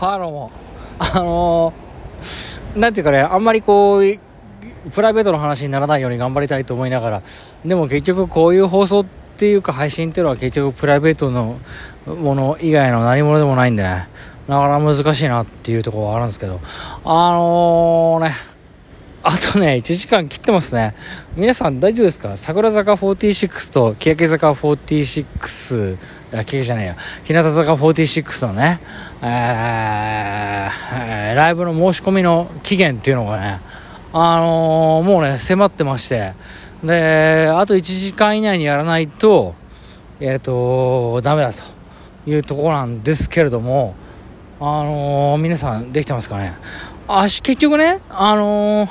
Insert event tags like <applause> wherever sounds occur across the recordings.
はいどうもあのー、なんていうかねあんまりこうプライベートの話にならないように頑張りたいと思いながらでも結局こういう放送っていうか配信っていうのは結局プライベートのもの以外の何者でもないんでね。なかなか難しいなっていうところはあるんですけど。あのー、ねあとね、1時間切ってますね。皆さん大丈夫ですか？桜坂46と欅坂46、いや、欅じゃないや、日向坂46のね、えー、ライブの申し込みの期限っていうのがね、あのー、もうね、迫ってまして、で、あと1時間以内にやらないと、えっ、ー、と、ダメだというところなんですけれども、あのー、皆さんできてますかね。足結局ね、あのー、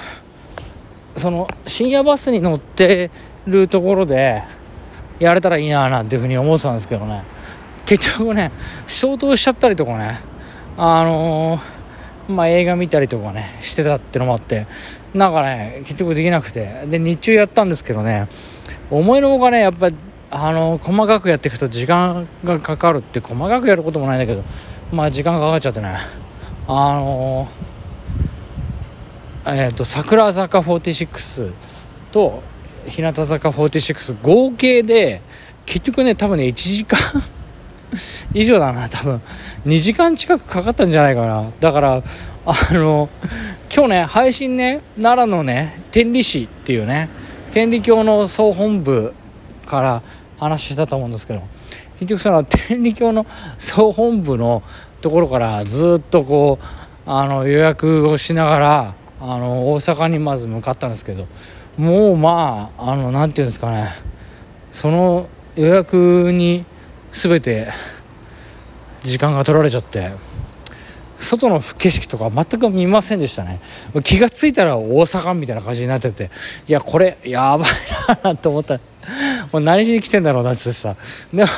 その深夜バスに乗ってるところでやれたらいいななんていうふうに思ってたんですけどね。結局ね消灯しちゃったりとかねあのー、まあ映画見たりとかねしてたってのもあってなんかね結局できなくて。で日中やったんですけどね思いのほかねやっぱあの細かくやっていくと時間がかかるって細かくやることもないんだけどまあ時間がかかっちゃってねあのーえーと、桜坂46と日向坂46合計で結局ね多分ね1時間 <laughs> 以上だな多分。2時間近くかかったんじゃないかな。だからあの今日ね配信ね奈良のね天理市っていうね天理教の総本部から話したと思うんですけど結局その天理教の総本部のところからずっとこうあの予約をしながらあの大阪にまず向かったんですけどもうまああの何て言うんですかね。その予約に全て時間が取られちゃって外の景色とか全く見ませんでしたね。気が付いたら大阪みたいな感じになってていやこれやばいなと思った。もう何しに来てんだろうなってさでも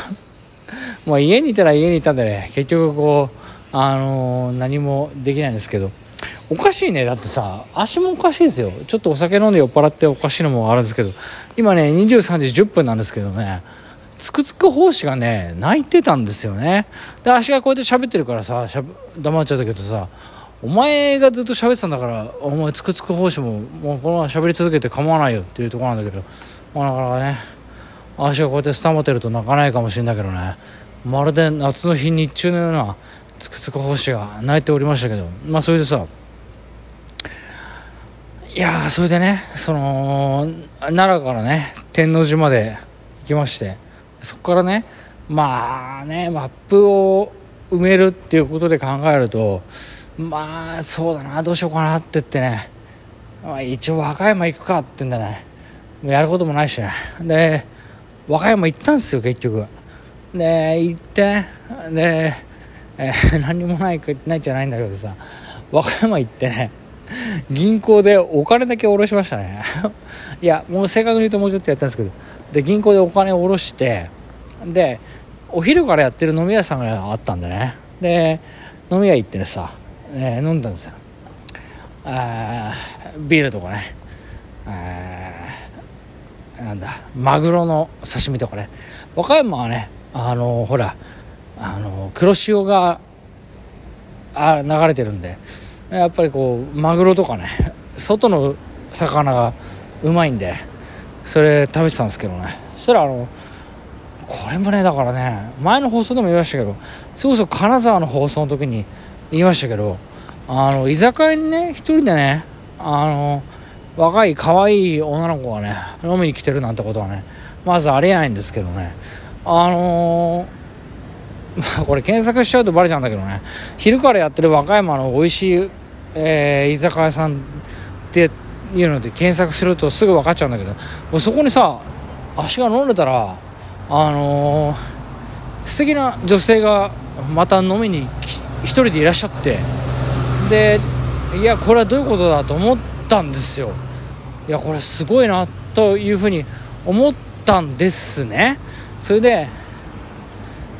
もう家にいたら家にいたんでね結局こうあのー、何もできないんですけど。おかしいね。だってさ足もおかしいですよ。ちょっとお酒飲んで酔っ払っておかしいのもあるんですけど今ね23時10分なんですけどねつくつく胞子がね泣いてたんですよね。で足がこうやって喋ってるからさ黙っちゃったけどさお前がずっと喋ってたんだからお前つくつく胞子ももうこのまま喋り続けて構わないよっていうところなんだけどまあなかなかね足がこうやってスタモってると泣かないかもしれないけどねまるで夏の日日中のようなつくつく星が泣いておりましたけどまあそれでさいやそれでねその奈良からね天王寺まで行きましてそこからねまあねマップを埋めるっていうことで考えるとまあそうだなどうしようかなって言ってね、まあ、一応和歌山行くかって言うんだね。もうやることもないしね。で和歌山行ったんですよ結局。で行ってねでえー、何もないないじゃないんだけどさ和歌山行ってね銀行でお金だけ下ろしましたね。<laughs> いやもう正確に言うともうちょっとやったんですけど。で銀行でお金を下ろしてでお昼からやってる飲み屋さんがあったんでね。で飲み屋行ってねさ、え、飲んだんですよ。あビールとかね。なんだマグロの刺身とかね。和歌山はねあのほらあの黒潮があ流れてるんでやっぱりこうマグロとかね外の魚がうまいんでそれ食べてたんですけどね。そしたらあのこれもねだからね前の放送でも言いましたけどそれこそ金沢の放送の時に言いましたけどあの居酒屋にね一人でねあの若い可愛い女の子がね飲みに来てるなんてことはねまずありえないんですけどね。あのーま <laughs> これ検索しちゃうとバレちゃうんだけどね。昼からやってる和歌山の美味しい、えー、居酒屋さんっていうので検索するとすぐ分かっちゃうんだけどもうそこにさ足が飲んでたらあのー、素敵な女性がまた飲みに一人でいらっしゃってでいやこれはどういうことだと思ったんですよ。いやこれすごいなというふうに思ったんですね。それで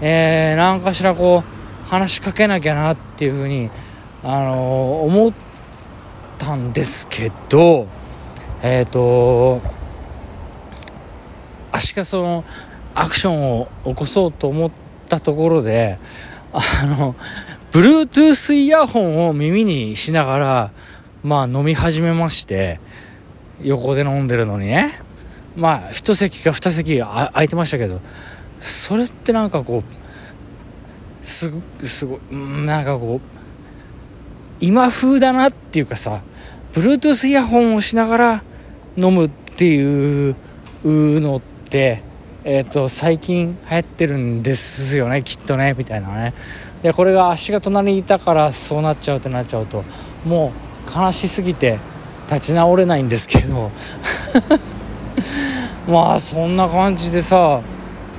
えー、何かしらこう話しかけなきゃなっていうふうに、あの、思ったんですけどえっ、ー、と足がそのアクションを起こそうと思ったところであの Bluetooth イヤホンを耳にしながら、まあ飲み始めまして、横で飲んでるのにね。まあ、一席か二席空いてましたけど、それってなんかこう、すご、すご、なんかこう、今風だなっていうかさ、Bluetooth イヤホンをしながら飲むっていうのって、えっ、ー、と、最近流行ってるんですよね、きっとね、みたいなね。で、これが足が隣にいたからそうなっちゃうってなっちゃうと、もう悲しすぎて立ち直れないんですけど <laughs> まあそんな感じでさ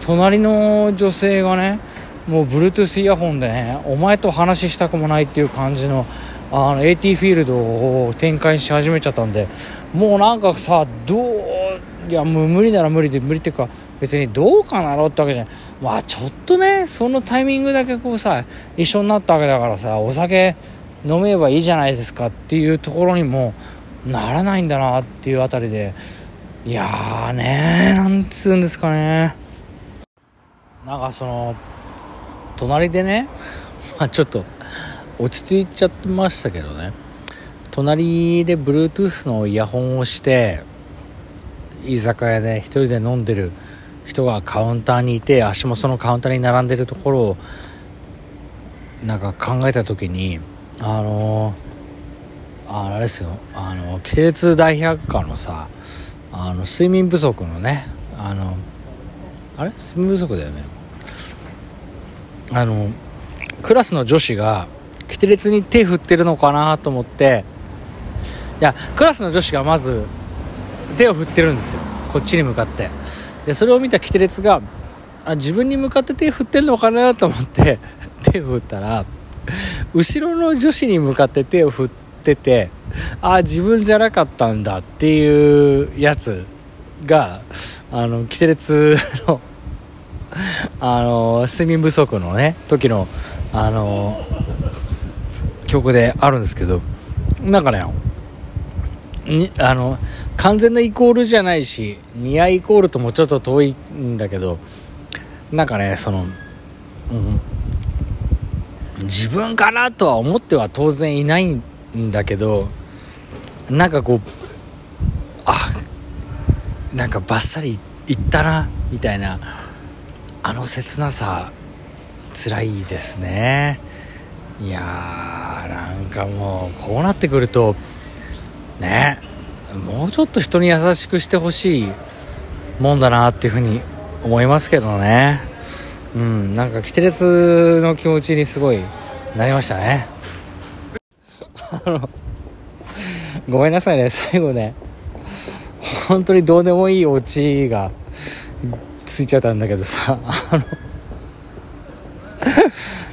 隣の女性がねもう Bluetooth イヤホンでねお前と話したくもないっていう感じのあの AT フィールドを展開し始めちゃったんでもうなんかさどういやもう無理なら無理で無理っていうか別にどうかなろうってわけじゃない。まあちょっとねそのタイミングだけこうさ一緒になったわけだからさお酒飲めばいいじゃないですかっていうところにもならないんだなっていうあたりでいやーねーなんつうんですかね。なんかその隣でね <laughs> まあちょっと落ち着いちゃってましたけどね。隣で Bluetooth のイヤホンをして居酒屋で一人で飲んでる人がカウンターにいて足もそのカウンターに並んでるところをなんか考えた時にあのあれですよ。あのキテレツ大百科のさあの睡眠不足のねあのあれ？睡眠不足だよね。あのクラスの女子がキテレツに手振ってるのかなと思って。いやクラスの女子がまず手を振ってるんですよ。こっちに向かって。でそれを見たキテレツがあ自分に向かって手振ってるのかなと思って <laughs> 手を振ったら後ろの女子に向かって手を振っててあ自分じゃなかったんだっていうやつがあのキテレツのあの睡眠不足のね時のあの曲であるんですけどなんかねにあの完全なイコールじゃないしニアイコールともちょっと遠いんだけどなんかねその、うん、自分かなとは思っては当然いないんだけどなんかこうあなんかバッサリいったなみたいなあの切なさ辛いですね。いやかもうこうなってくるとねもうちょっと人に優しくしてほしいもんだなっていうふうに思いますけどね。うんなんかキテレツの気持ちにすごいなりましたね。あ <laughs> のごめんなさいね、最後ね、本当にどうでもいいオチがついちゃったんだけどさ、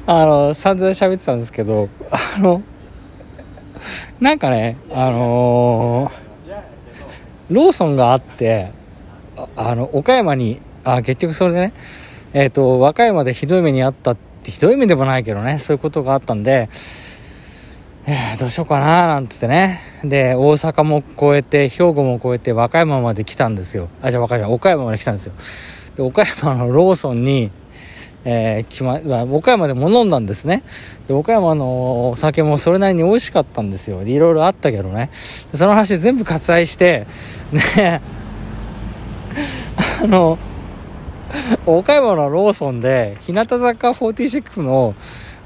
あの、あの、散々喋ってたんですけど、あの、なんかね、あのー、ローソンがあって、あの、岡山に、あ、結局それでね、えっ、ー、と、和歌山でひどい目にあったって、ひどい目でもないけどね、そういうことがあったんで、えー、どうしようかななんつってね。で、大阪も越えて、兵庫も越えて、和歌山まで来たんですよ。あ、じゃあ和歌山、岡山まで来たんですよ。で、岡山のローソンに、えー、来ま、岡山でも飲んだんですね。で、岡山のお酒もそれなりに美味しかったんですよ。いろいろあったけどね。その話全部割愛して、ね、<laughs> あの、岡山のローソンで、日向坂46の、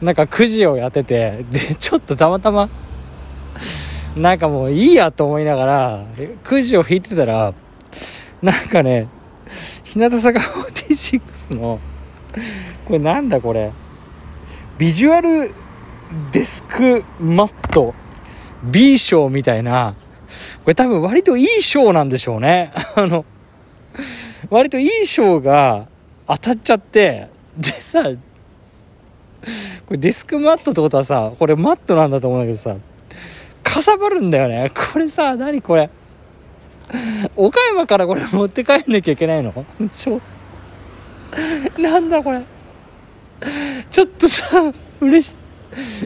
なんかくじをやってて、で、ちょっとたまたま、なんかもういいやと思いながら、くじを引いてたら、なんかね、日向坂46の、これなんだこれ、ビジュアルデスクマット B 賞みたいな、これ多分割といい賞なんでしょうね。<laughs> あの、割といい賞が当たっちゃって、でさ、これデスクマットってことはさ、これマットなんだと思うんだけどさ、かさばるんだよね。これさ、何これ。岡山からこれ持って帰んなきゃいけないの？ちょ、なんだこれ。ちょっとさ、嬉し、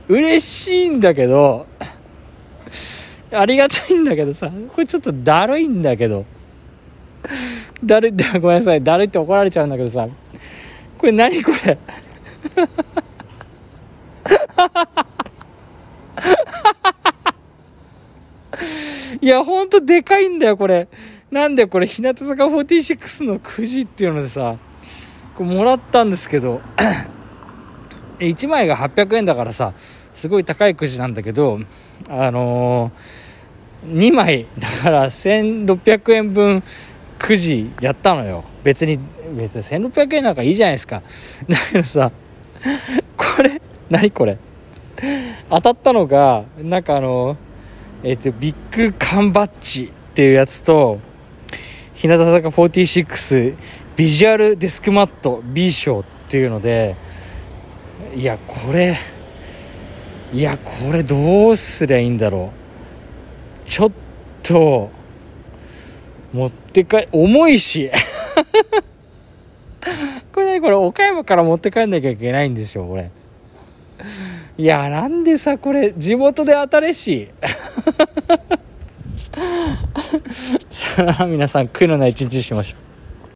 嬉しいんだけど、ありがたいんだけどさ、これちょっとだるいんだけど。だるい、<laughs> ごめんなさい。だるいって怒られちゃうんだけどさ、これ何これ？<laughs> いや、ほんとでかいんだよ、これ。なんでこれ、日向坂46のくじっていうのでさ、こうもらったんですけど、1枚が800円だからさ、すごい高いくじなんだけど、あのー、2枚、だから1600円分くじやったのよ。別に、別に1600円なんかいいじゃないですか。だけどさ、これ、何これ？当たったのが、なんかあの、えっ、ー、と、ビッグ缶バッジっていうやつと、日向坂46ビジュアルデスクマット B 賞っていうので、いや、これ、いや、これどうすりゃいいんだろう。ちょっと、持って帰、重いし。<laughs> これね、これ岡山から持って帰んなきゃいけないんでしょ、これ。いや、なんでさ、これ、地元で当たれし。<laughs> さあ、皆さん、悔いのない一日にしましょう。